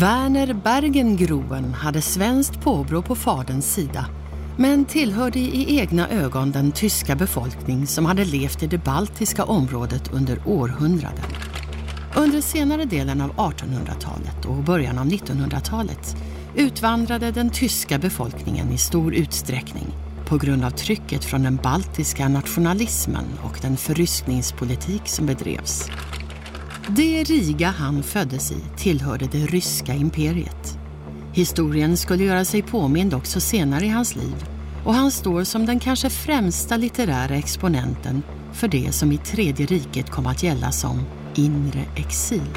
Werner Bergengroen hade svenskt påbrå på faderns sida men tillhörde i egna ögon den tyska befolkning som hade levt i det baltiska området under århundraden. Under senare delen av 1800-talet och början av 1900-talet utvandrade den tyska befolkningen i stor utsträckning på grund av trycket från den baltiska nationalismen och den förryskningspolitik som bedrevs. Det Riga han föddes i tillhörde det ryska imperiet. Historien skulle göra sig påmind också senare i hans liv och han står som den kanske främsta litterära exponenten för det som i Tredje riket kom att gälla som inre exil.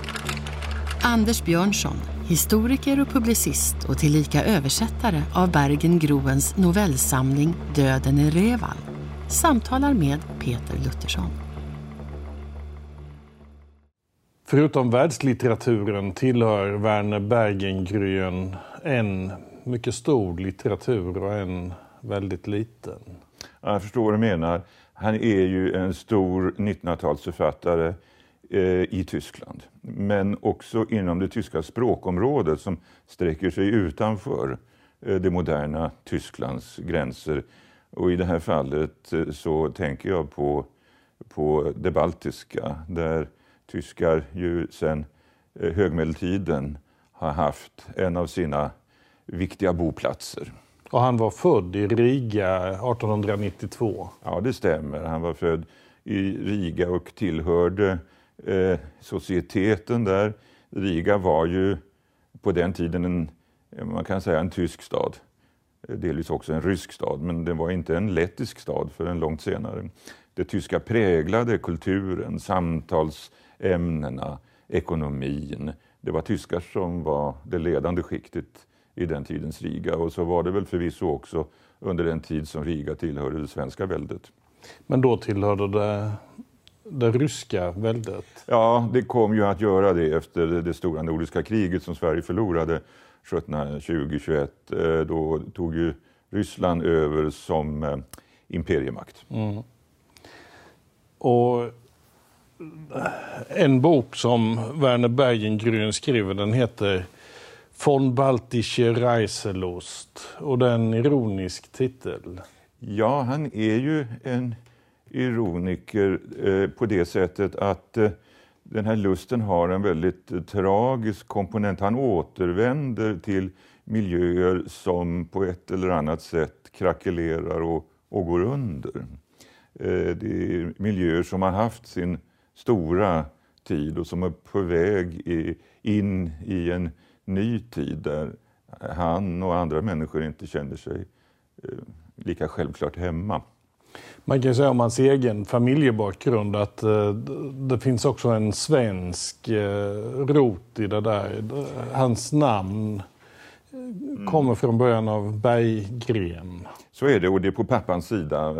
Anders Björnsson, historiker och publicist och tillika översättare av Bergen Groens novellsamling Döden i Reval, samtalar med Peter Luttersson. Förutom världslitteraturen tillhör Werner Bergengruen en mycket stor litteratur och en väldigt liten. Jag förstår vad du menar. Han är ju en stor 1900-talsförfattare eh, i Tyskland. Men också inom det tyska språkområdet som sträcker sig utanför eh, det moderna Tysklands gränser. Och i det här fallet eh, så tänker jag på, på det baltiska där tyskar ju sedan eh, högmedeltiden har haft en av sina viktiga boplatser. Och han var född i Riga 1892? Ja, det stämmer. Han var född i Riga och tillhörde eh, societeten där. Riga var ju på den tiden en, man kan säga en tysk stad. Delvis också en rysk stad, men det var inte en lettisk stad förrän långt senare. Det tyska präglade kulturen, samtalsämnena, ekonomin. Det var tyskar som var det ledande skiktet i den tidens Riga. Och så var det väl förvisso också under den tid som Riga tillhörde det svenska väldet. Men då tillhörde det det ryska väldet? Ja, det kom ju att göra det efter det stora nordiska kriget som Sverige förlorade 1720-21. Eh, då tog ju Ryssland över som eh, imperiemakt. Mm. Och en bok som Werner Bergengrün skriver, den heter Von Baltische Reiselust och det är en ironisk titel. Ja, han är ju en ironiker eh, på det sättet att eh, den här lusten har en väldigt eh, tragisk komponent. Han återvänder till miljöer som på ett eller annat sätt krackelerar och, och går under. Eh, det är miljöer som har haft sin stora tid och som är på väg in i en ny tid där han och andra människor inte känner sig eh, lika självklart hemma. Man kan säga om hans egen familjebakgrund att eh, det finns också en svensk eh, rot i det där. Hans namn mm. kommer från början av Berggren. Så är det och det är på pappans sida.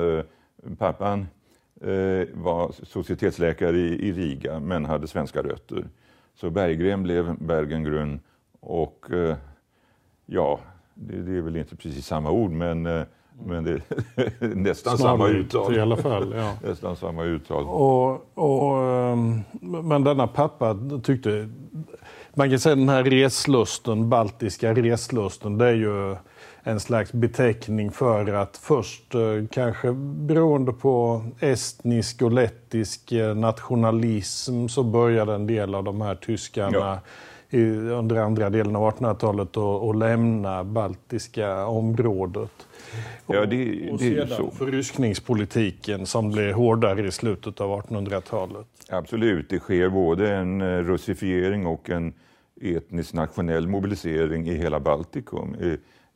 Pappan var societetsläkare i Riga men hade svenska rötter. Så Berggren blev Bergengrun och eh, ja, det, det, är väl inte precis samma ord men, eh, men det är nästan samma uttal. i alla fall. Ja. nästan samma uttal. Och, och, ehm, men denna pappa tyckte, man kan säga den här reslusten, baltiska reslusten, det är ju en slags beteckning för att först eh, kanske beroende på estnisk och lettisk nationalism så började en del av de här tyskarna ja i, under andra delen av 1800-talet och, och lämna baltiska området. Ja, det, och, och sedan så. förryskningspolitiken som blev hårdare i slutet av 1800-talet. Absolut, det sker både en eh, russifiering och en etnisk nationell mobilisering i hela Baltikum.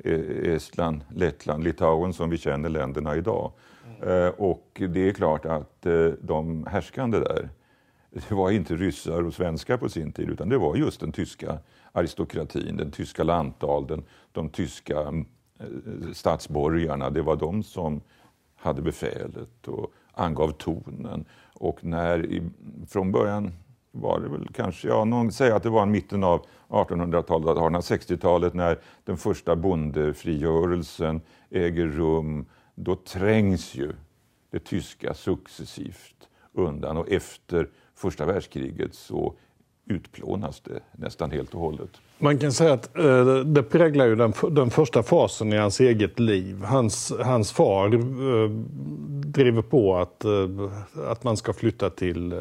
I Estland, Lettland, Litauen som vi känner länderna idag. Mm. Och det är klart att eh, de härskande där det var inte ryssar och svenskar på sin tid utan det var just den tyska aristokratin, den tyska lantadeln, de tyska eh, statsborgarna. Det var de som hade befälet och angav tonen. Och när i, från början var det väl kanske, ja, någon säger att det var i mitten av 1800-talet, 1860-talet när den första bondefrigörelsen äger rum. Då trängs ju det tyska successivt undan och efter första världskriget så utplånas det nästan helt och hållet. Man kan säga att eh, det präglar ju den, den, första fasen i hans eget liv. Hans, hans far eh, driver på att, eh, att man ska flytta till, eh,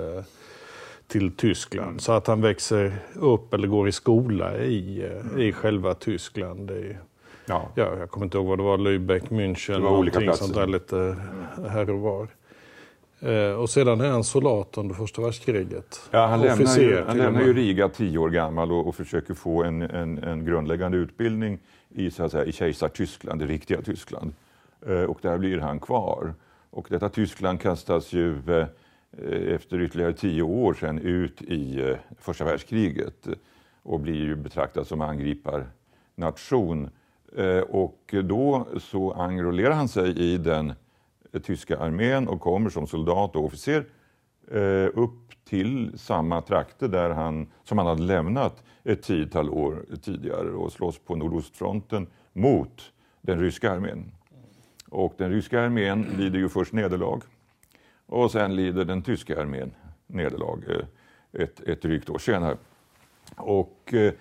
till Tyskland. Mm. Så att han växer upp eller går i skola i, mm. i själva Tyskland. I, ja. ja. jag kommer inte ihåg vad det var, Lübeck, München, det var olika platser. sånt där lite här och var. Eh, och sedan är han soldat under första världskriget. Ja, han lämnar, ju, han lämnar ju Riga tio år gammal och, och försöker få en, en, en, grundläggande utbildning i, så att säga, i kejsar-Tyskland, det riktiga Tyskland. Eh, och där blir han kvar. Och detta Tyskland kastas ju eh, Eh, efter ytterligare tio år sedan ut i eh, första världskriget eh, och blir ju betraktad som angriparnation. Och då så enrollerar han sig i den tyska armén och kommer som soldat och officer upp till samma trakter där han, som han hade lämnat ett tiotal år tidigare och slåss på nordostfronten mot den ryska armén. Och den ryska armén lider ju först nederlag och sen lider den tyska armén nederlag eh, ett, ett drygt år senare. Och eh,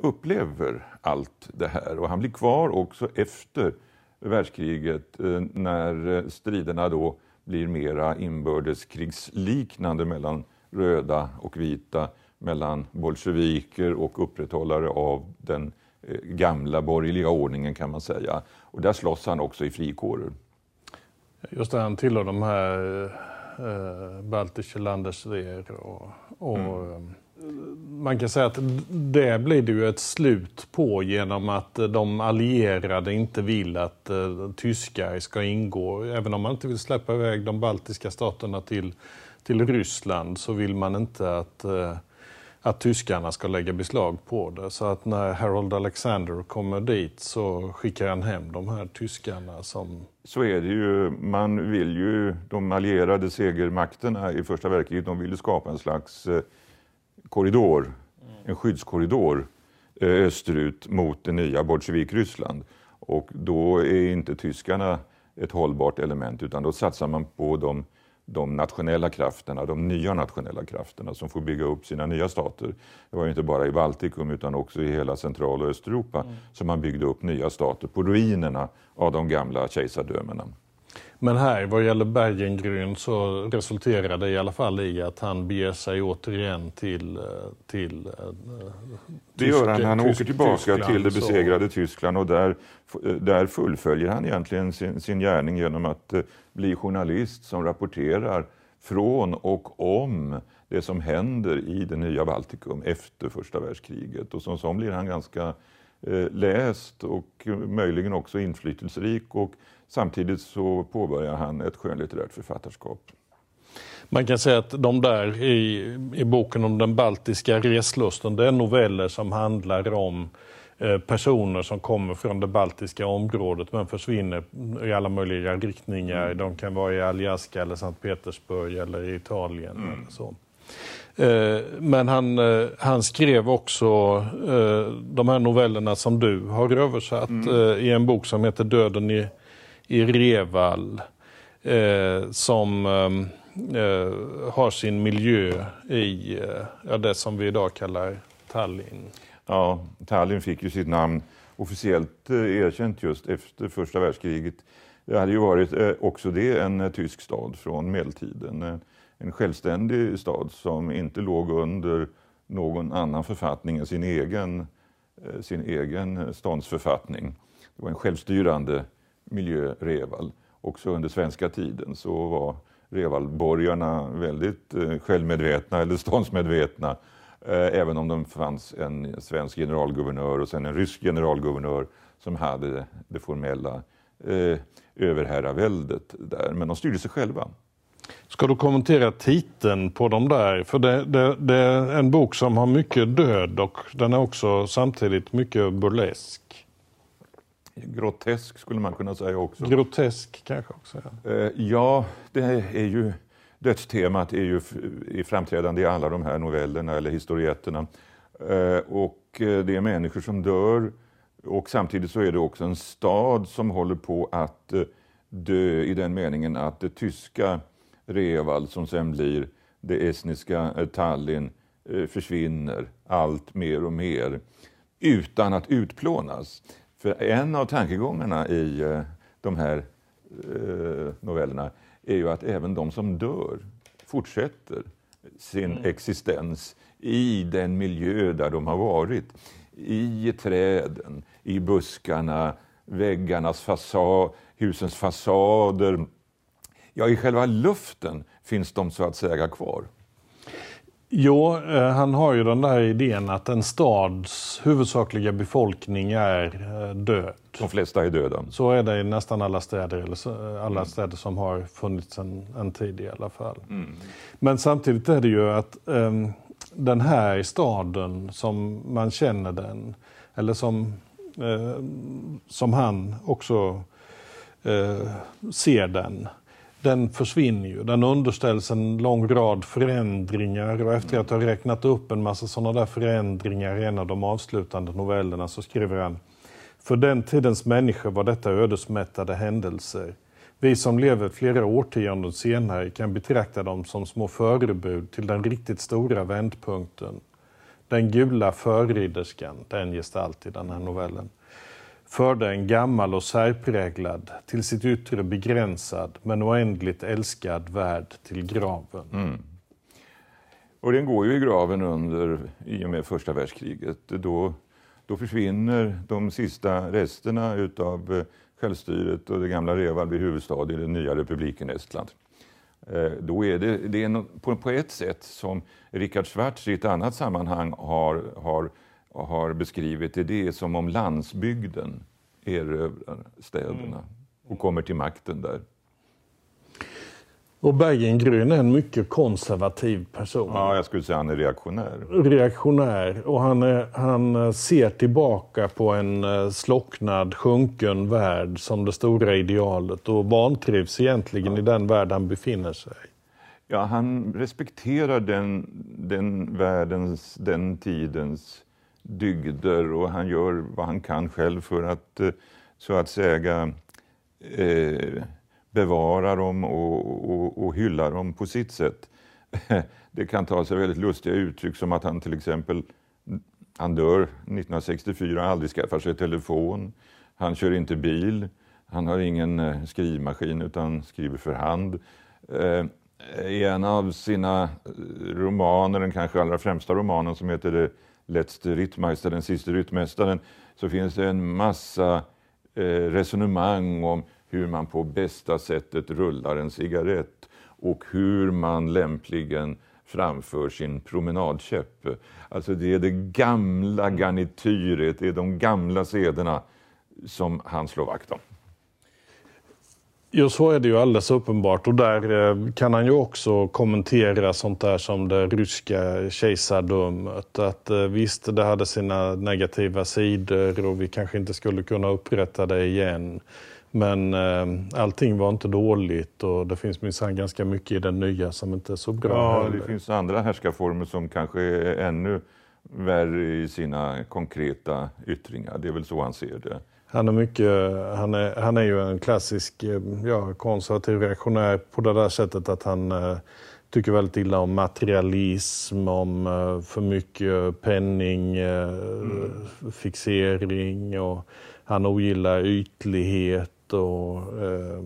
upplever allt det här och han blir kvar också efter världskriget eh, när eh, striderna då blir mera inbördeskrigsliknande mellan röda och vita, mellan bolsjeviker och upprätthållare av den gamla borgerliga ordningen kan man säga. Och där slåss han också i frikårer. Just det, han tillhör de här eh, baltiska Landeswehr och, och mm. Eh, man kan säga att det blir det ju ett slut på genom att de allierade inte vill att uh, tyskar ska ingå. Även om man inte vill släppa iväg de baltiska staterna till, till Ryssland så vill man inte att, uh, att tyskarna ska lägga beslag på det. Så att när Harold Alexander kommer dit så skickar han hem de här tyskarna som... Så är det ju. Man vill ju, de allierade segermakterna i första världskriget, de vill skapa en slags eh, korridor, en skyddskorridor eh, österut mot det nya Bolsjevik-Ryssland. Och då är inte tyskarna ett hållbart element utan då satsar man på de, de nationella krafterna, de nya nationella krafterna som får bygga upp sina nya stater. Det var ju inte bara i Baltikum utan också i hela Central och Östeuropa mm. som man byggde upp nya stater på ruinerna av de gamla kejsardömena. Men här vad gäller Bergengryn så resulterar det i alla fall i att han beger sig återigen till, eh, till uh, Det gör han. Han åker tillbaka Tyskland, till det besegrade så. Tyskland och där, där fullföljer han egentligen sin, sin gärning genom att bli journalist som rapporterar från och om det som händer i det nya Baltikum efter första världskriget. Och som sån blir han ganska läst och möjligen också inflytelserik. Och Samtidigt så påbörjar han ett skönlitterärt författarskap. Man kan säga att de där i, i boken om den baltiska reslusten, det är noveller som handlar om eh, personer som kommer från det baltiska området men försvinner i alla möjliga riktningar. Mm. De kan vara i Aljaska eller Sankt Petersburg eller i Italien. Mm. Eller så. Eh, men han, eh, han skrev också de här novellerna som du har översatt mm. i en bok som heter Döden i i Reval eh, som eh, eh, har sin miljö i eh, det som vi idag kallar Tallinn. Ja, Tallinn fick ju sitt namn officiellt eh, erkänt just efter första världskriget. Det hade ju varit eh, också det en tysk stad från medeltiden. En självständig stad som inte låg under någon annan författning än sin egen, sin egen ståndsförfattning. Det var en självstyrande miljö Reval. Också under svenska tiden så var Revalborgarna väldigt eh, självmedvetna eller ståndsmedvetna. Eh, även om det fanns en svensk generalguvernör och sen en rysk generalguvernör som hade det formella eh, överherraväldet där. Men de styrde sig själva. Ska du kommentera titeln på de där? För det, det, det, är en bok som har mycket död och den är också samtidigt mycket burlesk grotesk skulle man kunna säga också. Grotesk kanske också? Ja, eh, ja det är ju, dödstemat är ju i framträdande i alla de här novellerna eller historietterna. Eh, och eh, det är människor som dör och samtidigt så är det också en stad som håller på att dö i den meningen att det tyska Reval som sen blir det estniska Tallinn försvinner allt mer och mer utan att utplånas. För en av tankegångarna i eh, de här eh, novellerna är ju att även de som dör fortsätter sin mm. existens i den miljö där de har varit. I träden, i buskarna, väggarnas fasad, husens fasader. Ja, i själva luften finns de så att säga kvar. Jo, eh, han har ju den där idén att en stads huvudsakliga befolkning är eh, död. De flesta är döda. Så är det i nästan alla städer, eller alla mm. städer som har funnits en, en tid i alla fall. Mm. Men samtidigt är det ju att um, den här staden som man känner den, eller som, uh, som han också uh, ser den, den försvinner ju. Den underställs en lång rad förändringar och efter att ha räknat upp en massa sådana där förändringar i en av de avslutande novellerna så skriver han För den tidens människor var detta ödesmättade händelser. Vi som lever flera årtionden senare kan betrakta dem som små förebud till den riktigt stora vändpunkten. Den gula förridderskan, den gestalt i den här novellen förde en gammal och särpräglad, till sitt yttre begränsad men oändligt älskad värld till graven. Mm. Och den går ju i graven under, i och med första världskriget. Då, då försvinner de sista resterna utav eh, självstyret och det gamla Reval blir huvudstad i den nya republiken Estland. Eh, då är det, det är på, på ett sätt som Richard Schwartz i ett annat sammanhang har, har har beskrivit är det som om landsbygden erövrar städerna mm. och kommer till makten där. Och Bergengrön är en mycket konservativ person. Ja, jag skulle säga han är reaktionär. Reaktionär. Och han, är, han ser tillbaka på en eh, slocknad, sjunken värld som det stora idealet och vantrivs egentligen ja. i den värld han befinner sig. Ja, han respekterar den, den världens, den tidens dygder och han gör vad han kan själv för att eh, så att säga eh, bevara dem och, och, och hylla dem på sitt sätt. Det kan ta sig väldigt lustiga uttryck som att han till exempel han dör 1964, aldrig skaffar sig telefon, han kör inte bil, han har ingen eh, skrivmaskin utan skriver för hand. Eh, I en av sina romaner, den kanske allra främsta romanen som heter Letzte Rittmeister, den sista ryttmästaren, så finns det en massa eh, resonemang om hur man på bästa sättet rullar en cigarett och hur man lämpligen framför sin promenadkäpp. Alltså det är det gamla garnityret, det är de gamla sederna som han slår vakt om. Jo, så är det ju alldeles uppenbart. Och där eh, kan han ju också kommentera sånt där som det ryska kejsardömet. Att eh, visst, det hade sina negativa sidor och vi kanske inte skulle kunna upprätta det igen. Men eh, allting var inte dåligt och det finns minsann ganska mycket i den nya som inte är så bra Ja, heller. det finns andra härskarformer som kanske är ännu värre i sina konkreta yttringar. Det är väl så han ser det. Han är, mycket, han, är, han är ju en klassisk ja, konservativ reaktionär på det där sättet att han eh, tycker väldigt illa om materialism, om eh, för mycket penning, eh, mm. fixering och han ogillar ytlighet och eh,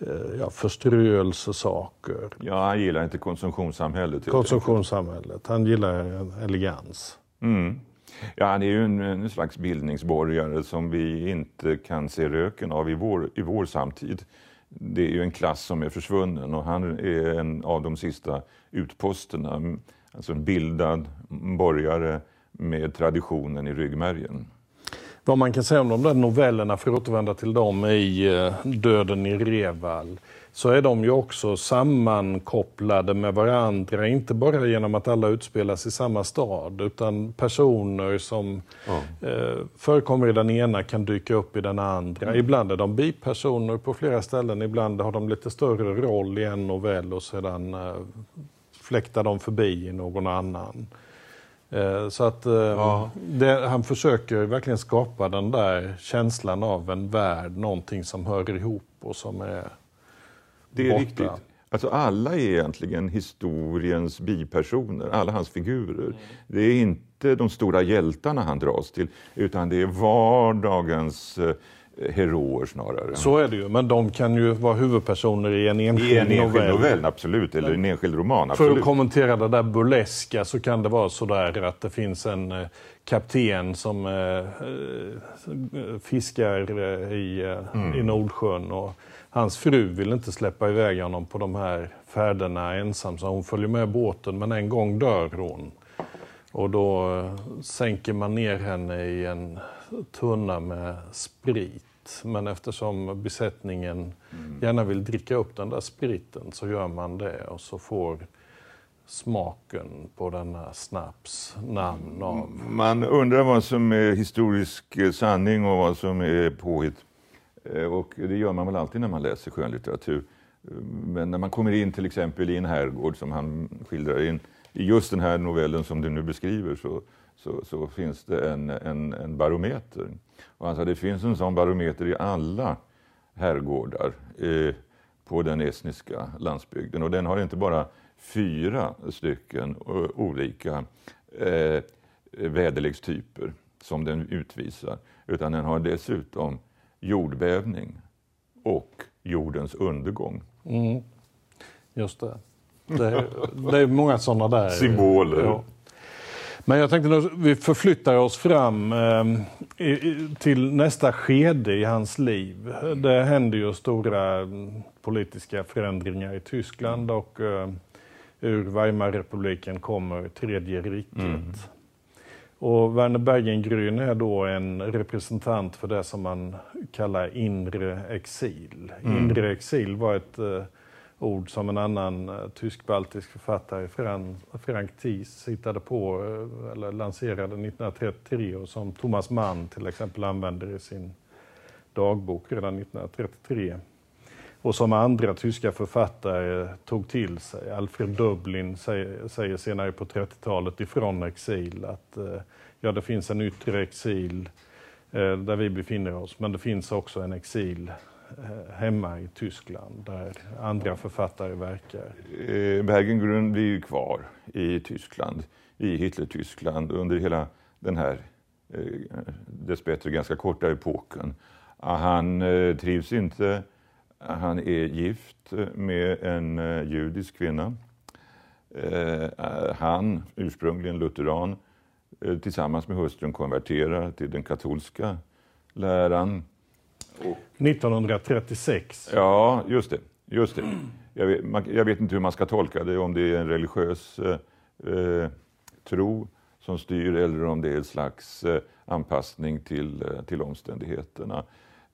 eh, ja, förströelsesaker. Ja, han gillar inte konsumtionssamhället. Konsumtionssamhället. Han gillar elegans. Mm. Ja, han är ju en, en, slags bildningsborgare som vi inte kan se röken av i vår, i vår samtid. Det är ju en klass som är försvunnen och han är en av de sista utposterna. Alltså en bildad borgare med traditionen i ryggmärgen. Vad man kan säga om de där novellerna, för att återvända till dem, i eh, Döden i Reval så är de ju också sammankopplade med varandra, inte bara genom att alla utspelas i samma stad, utan personer som ja. eh, förekommer i den ena kan dyka upp i den andra. Mm. Ibland är de bipersoner på flera ställen, ibland har de lite större roll i en novell och sedan eh, fläktar de förbi i någon annan. Eh, så att eh, ja. det, han försöker verkligen skapa den där känslan av en värld, någonting som hör ihop och som är det är borta. riktigt. Alltså alla är egentligen historiens bipersoner, alla hans figurer. Mm. Det är inte de stora hjältarna han dras till, utan det är vardagens eh, heroer snarare. Så är det ju, men de kan ju vara huvudpersoner i en enskild, I en enskild novell. novell. Absolut, eller en enskild roman. Absolut. För att kommentera det där burleska så kan det vara sådär att det finns en eh, kapten som eh, eh fiskar i, mm. i Nordsjön och hans fru vill inte släppa iväg honom på de här färderna ensam så hon följer med båten men en gång dör hon. Och då sänker man ner henne i en tunna med sprit. Men eftersom besättningen mm. gärna vill dricka upp den där spriten så gör man det och så får smaken på denna snaps namn av... Man undrar vad som är historisk sanning och vad som är påhitt. Eh, och det gör man väl alltid när man läser skönlitteratur. Men när man kommer in till exempel i en herrgård som han skildrar in, i just den här novellen som du nu beskriver så, så, så finns det en, en, en barometer. Och han sa det finns en sån barometer i alla herrgårdar eh, på den estniska landsbygden. Och den har inte bara fyra stycken olika eh, väderlekstyper som den utvisar, utan den har dessutom jordbävning och jordens undergång. Mm. Just det. Det är, det är många sådana där symboler. Ja. Men jag tänkte att vi förflyttar oss fram eh, till nästa skede i hans liv. Det händer ju stora mm, politiska förändringar i Tyskland och eh, ur Weimarrepubliken kommer Tredje riket. Mm. Och Werner Bergengrün är då en representant för det som man kallar inre exil. Mm. Inre exil var ett eh, ord som en annan eh, tysk-baltisk författare, Frank Thies, hittade på eh, eller lanserade 1933 och som Thomas Mann till exempel använder i sin dagbok redan 1933. Och som andra tyska författare tog till sig. Alfred Dublin säger, säger senare på 30-talet ifrån exil att eh, ja, det finns en yttre exil där vi befinner oss, men det finns också en exil Eh, hemma i Tyskland där andra författare verkar? Eh, Bergengrund blir ju kvar i Tyskland, i Hitler-Tyskland under hela den här eh, dessbättre ganska korta epoken. Ah, han trivs inte. Ah, han är gift med en judisk kvinna. Ah, han, ursprungligen lutheran, tillsammans med hustrun konverterar till den katolska läran 1936. Ja, just det. Just det. Jag, vet, man, jag vet inte hur man ska tolka det, om det är en religiös eh, eh tro som styr eller om det är en slags eh, anpassning till, eh, till omständigheterna.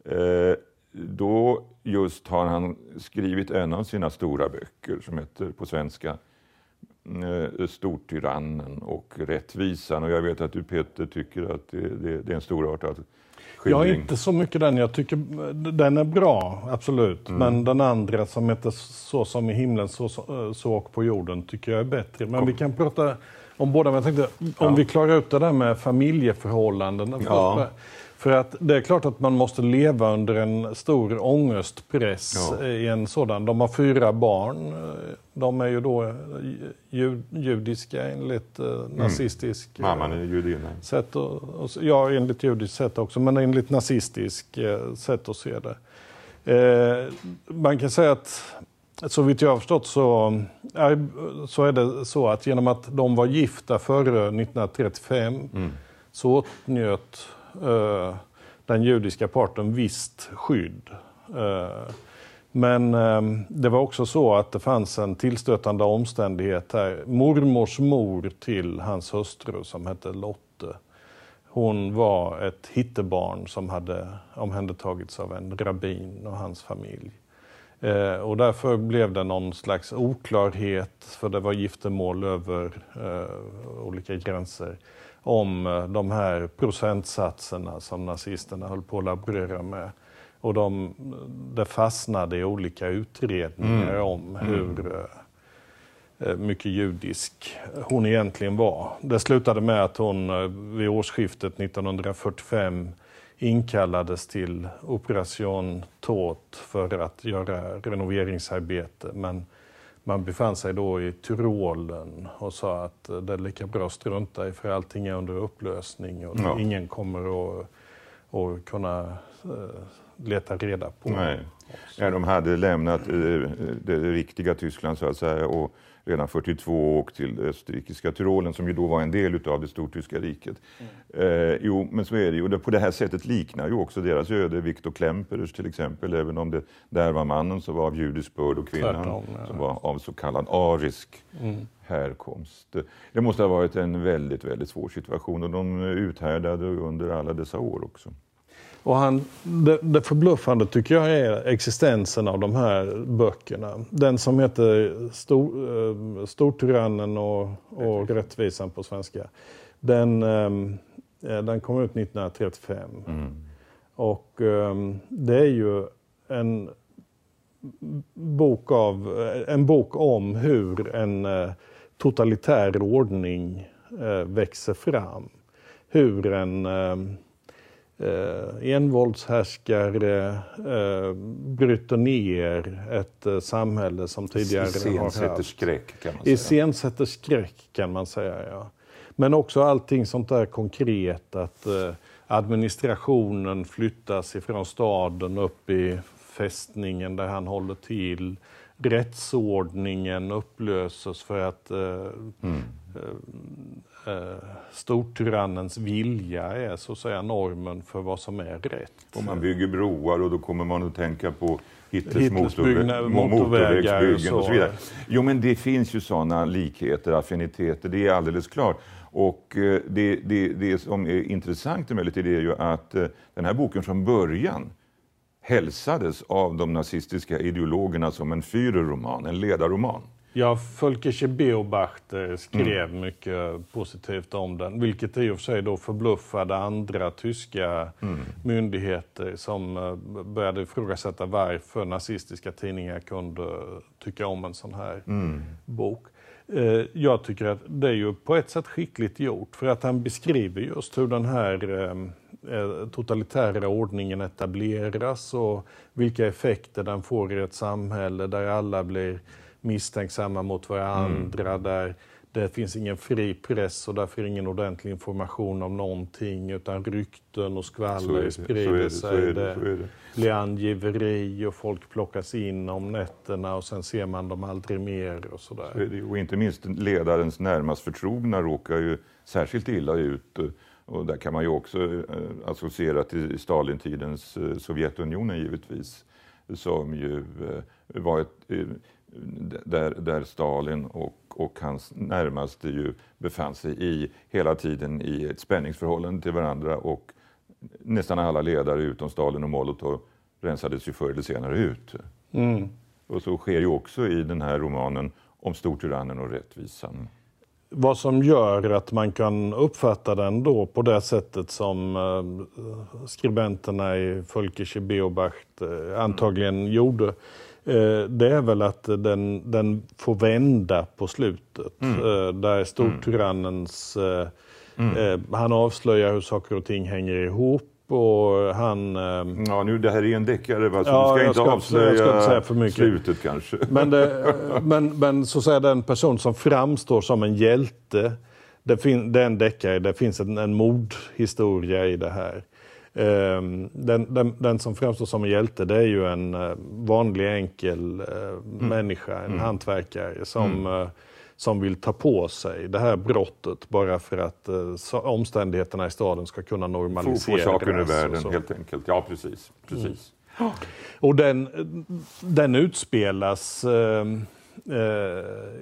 Eh, då just har han skrivit en av sina stora böcker som heter på svenska eh, Stortyrannen och Rättvisan. Och jag vet att du Peter tycker att det, det, det är en storartad skildring? Jag inte så mycket den. Jag tycker den är bra, absolut. Mm. Men den andra som heter Så som i himlen, så, så, så och på jorden tycker jag är bättre. Men Kom. vi kan prata om båda. Men jag tänkte, om ja. vi klarar ut det där med familjeförhållanden. Ja. För att det är klart att man måste leva under en stor ångestpress ja. i en sådan. De har fyra barn. De är ju då eh, judiska enligt eh, mm. nazistisk... Mamman är judinna. Sätt och, och, ja, enligt judiskt sätt också, men enligt nazistisk eh, sätt att se det. Eh, man kan säga att så vitt jag har förstått så, så är det så att genom att de var gifta före 1935 mm. så åtnjöt eh, den judiska parten visst skydd. Eh, men ehm, det var också så att det fanns en tillstötande omständighet här. Mormors mor till hans hustru som hette Lotte, hon var ett hittebarn som hade omhändertagits av en rabbin och hans familj. Eh, och därför blev det någon slags oklarhet, för det var giftermål över eh, olika gränser, om eh, de här procentsatserna som nazisterna höll på att laborera med. Och de, det fastnade i olika utredningar mm. om hur mm. mycket judisk hon egentligen var. Det slutade med att hon vid årsskiftet 1945 inkallades till Operation Tåt för att göra renoveringsarbete. Men man befann sig då i Tyrolen och sa att det är lika bra att strunta i för allting är under upplösning och Ja. ingen kommer att, att kunna eh, leta reda på Nej. Ja, de hade lämnat eh, det riktiga Tyskland så att säga och redan 42 åkt till österrikiska Tyrolen som ju då var en del utav det stortyska riket. Mm. Eh, jo, men så är det ju. Och På det här sättet liknar ju också deras öde Viktor Klemperers till exempel, även om det där var mannen som var av judisk börd och kvinnan Tvärtom, ja. som var av så kallad arisk Mm. härkomst. Det måste ha varit en väldigt, väldigt svår situation och de uthärdade under alla dessa år också. Och han, det, det förbluffande tycker jag är existensen av de här böckerna. Den som heter Stor, eh, Stortyrannen och, och Rättvisan på svenska. Den, ehm, eh, den kom ut 1935. Och ehm, det är ju en bok, av, en bok om hur en eh, totalitär ordning eh, växer fram. Hur en eh, envåldshärskare eh, bryter ner ett eh, samhälle som tidigare har Iscensätter haft. skräck kan man säga. Iscensätter skräck kan man säga, ja. Men också allting sånt där konkret att eh, administrationen flyttas ifrån staden upp i fästningen där han håller till. Rättsordningen upplöses för att eh, eh, eh, stortyrannens vilja är så att säga normen för vad som är rätt. Och man bygger broar och då kommer man att tänka på Hitlers, och motorvägsbyggen och så. så vidare. Jo, men det finns ju sådana likheter, affiniteter, det är alldeles klart. Och eh, det, det, det som är intressant emellertid är ju att eh, den här boken från början hälsades av de nazistiska ideologerna som en Führerroman, en ledarroman. Ja, Völkische Beobachter skrev mycket positivt om den, vilket i och för sig då förbluffade andra tyska myndigheter som eh, började ifrågasätta varför nazistiska tidningar kunde tycka om en sån här bok. Eh, Jag tycker att det är ju på ett sätt skickligt gjort för att han beskriver just hur den här eh, eh, totalitära ordningen etableras och vilka effekter den får i ett samhälle där alla blir misstänksamma mot varandra, där det finns ingen fri press och därför ingen ordentlig information om någonting utan rykten och skvaller sprider sig. det, blir angiveri och folk plockas in om nätterna och sen ser man dem aldrig mer och sådär. Så. Och inte minst ledarens närmast förtrogna råkar ju särskilt illa ut. Och där kan man ju också eh, associera till Stalintidens eh, Sovjetunionen givetvis. Som ju eh, var ett, där, där Stalin och, och hans närmaste ju befann sig i hela tiden i ett spänningsförhållande till varandra. Och nästan alla ledare utom Stalin och Molotov rensades ju förr eller senare ut. Mm. Och så sker ju också i den här romanen om Stortyrannen och rättvisan. Vad som gör att man kan uppfatta den då på det sättet som eh, skribenterna i Völkische Beobacht eh, antagligen gjorde. Eh, det är väl att den, den får vända på slutet. Eh, där stortyrannens... Eh, eh, han avslöjar hur saker och ting hänger ihop och han... Ja, nu, det här är en deckare, va? så Ja, du ska inte ska- avslöja ska inte säga för mycket. slutet kanske. Men, det, men, men så säga den person som framstår som en hjälte, det, fin, det är en deckare, det finns en, en mordhistoria i det här. Ehm, Den, den, den som framstår som en hjälte det är ju en eh, vanlig enkel eh, människa, en hantverkare som, eh, som vill ta på sig det här brottet bara för att så, omständigheterna i staden ska kunna Få, normaliseras. få saken ur världen helt enkelt. Ja, precis. precis. Och den, den utspelas eh, eh,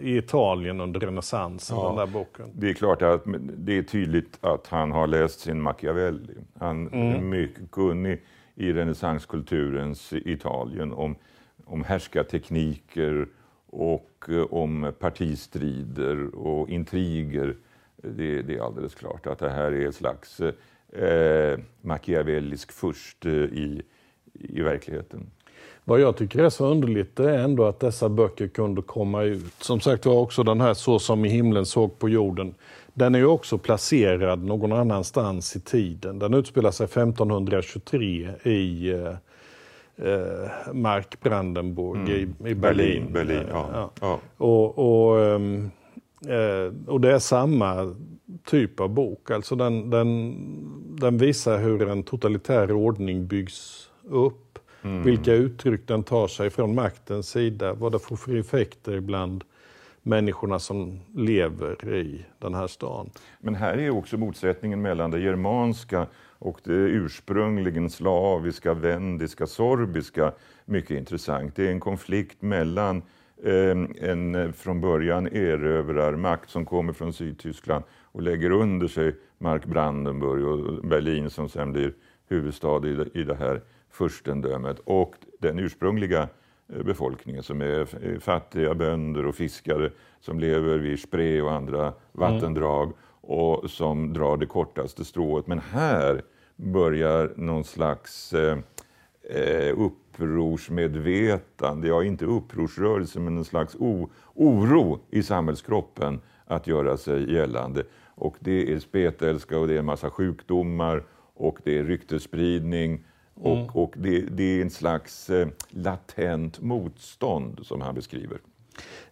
i Italien under renässansen, Ja. den där boken. Det är klart att det är tydligt att han har läst sin Machiavelli. Han Mm. är mycket kunnig i renässanskulturens Italien om, om härskartekniker och eh, om partistrider och intriger. Det, det är alldeles klart att det här är ett slags eh, machiavellisk furst eh, i, i verkligheten. Vad jag tycker är så underligt det är ändå att dessa böcker kunde komma ut. Som sagt var också den här Så som i himlen såg på jorden. Den är ju också placerad någon annanstans i tiden. Den utspelar sig 1523 i, eh, eh, Mark Brandenburg mm. i, i, Berlin. Berlin, Berlin ja. ja. Och, och, um, eh, och det är samma typ av bok. Alltså den, den, den visar hur en totalitär ordning byggs upp. Mm. Vilka uttryck den tar sig från maktens sida, vad det får för effekter bland människorna som lever i den här stan. Men här är också motsättningen mellan det germanska och det ursprungligen slaviska, vendiska, sorbiska mycket intressant. Det är en konflikt mellan eh, en från början erövrarmakt som kommer från Sydtyskland och lägger under sig Mark Brandenburg och Berlin som sen blir huvudstad i det här furstendömet och den ursprungliga eh, befolkningen som är fattiga bönder och fiskare som lever vid Spree och andra vattendrag mm. och som drar det kortaste strået. Men här börjar någon slags eh, eh upprorsmedvetande, ja inte upprorsrörelse men en slags oro i samhällskroppen att göra sig gällande. Och det är spetälska och det är en massa sjukdomar och det är ryktesspridning och, mm. och det, det, är en slags eh, latent motstånd som han beskriver.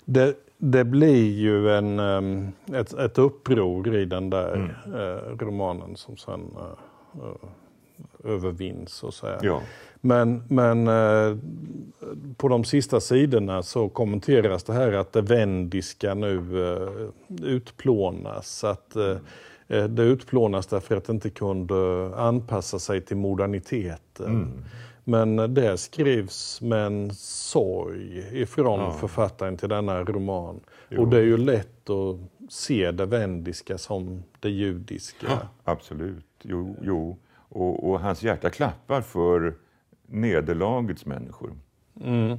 Det, det blir ju en, um, ett, ett uppror i den där mm. uh, romanen som sen uh, övervinns. Så att säga. Ja. Men, men eh, på de sista sidorna så kommenteras det här att det vendiska nu eh, utplånas. Att eh, det utplånas därför att det inte kunde anpassa sig till moderniteten. Mm. Men det skrivs med en sorg ifrån ja. författaren till denna roman. Jo. Och det är ju lätt att se det vendiska som det judiska. Ja, absolut, jo. jo. Och, och hans hjärta klappar för nederlagets människor. Mm.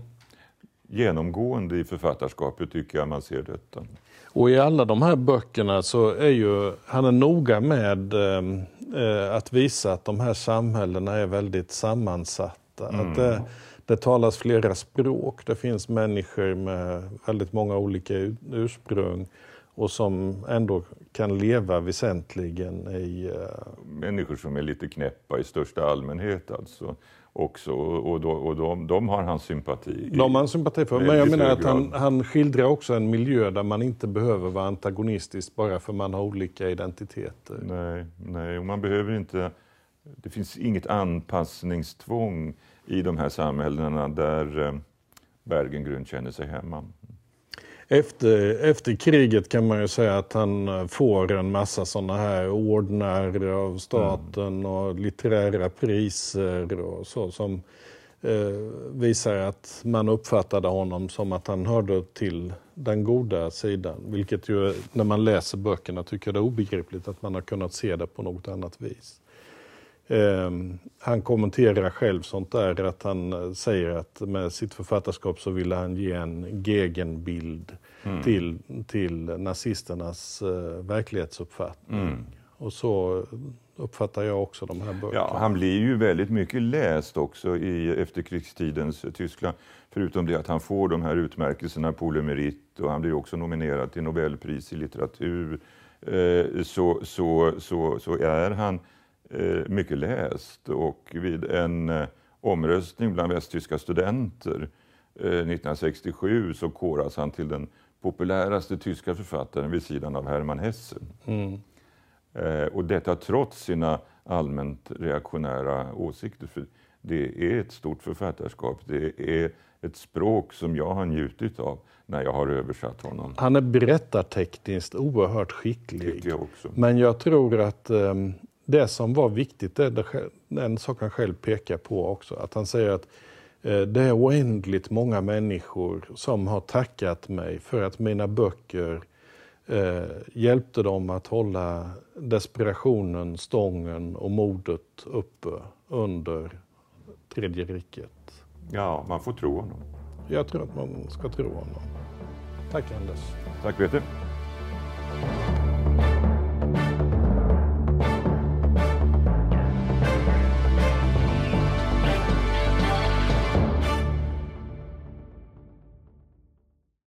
Genomgående i författarskapet tycker jag man ser detta. Och i alla de här böckerna så är ju han är noga med eh, att visa att de här samhällena är väldigt sammansatta. Mm. Att det, det talas flera språk, det finns människor med väldigt många olika ursprung och som ändå kan leva väsentligen i... Uh... Människor som är lite knäppa i största allmänhet alltså också och, då, och de, de, har hans sympati. De har han sympati för, men jag menar att han, han skildrar också en miljö där man inte behöver vara antagonistisk bara för man har olika identiteter. Nej, nej och man behöver inte... Det finns inget anpassningstvång i de här samhällena där eh, Bergengrund känner sig hemma. Efter, efter kriget kan man ju säga att han eh, får en massa sådana här ordnar av staten mm. och litterära priser och så som eh, visar att man uppfattade honom som att han hörde till den goda sidan. Vilket ju när man läser böckerna tycker det är obegripligt att man har kunnat se det på något annat vis. Eh, han kommenterar själv sånt där, att han eh, säger att med sitt författarskap så ville han ge en gegenbild mm. till, till nazisternas uh, verklighetsuppfattning. Mm. Och så uppfattar jag också de här böckerna. Ja, han blir ju väldigt mycket läst också i efterkrigstidens Tyskland. Förutom det att han får de här utmärkelserna på Merit och han blir också nominerad till Nobelpris i litteratur. Eh, så, så, så, så är han Eh, mycket läst och vid en eh, omröstning bland västtyska studenter 1967 eh, så koras han till den populäraste tyska författaren vid sidan av Hermann Hesse. Mm. Och detta trots sina allmänt reaktionära åsikter. För det är ett stort författarskap. Det är ett språk som jag har njutit av när jag har översatt honom. Han är berättartekniskt oerhört skicklig. Jag Men jag tror att um, det som var viktigt, det är den sak han själv pekar på också, att han säger att eh, det är oändligt många människor som har tackat mig för att mina böcker eh, hjälpte dem att hålla desperationen, stången och modet uppe under Tredje riket. Ja, man får tro honom. Jag tror att man ska tro honom. Tack Anders. Tack Peter.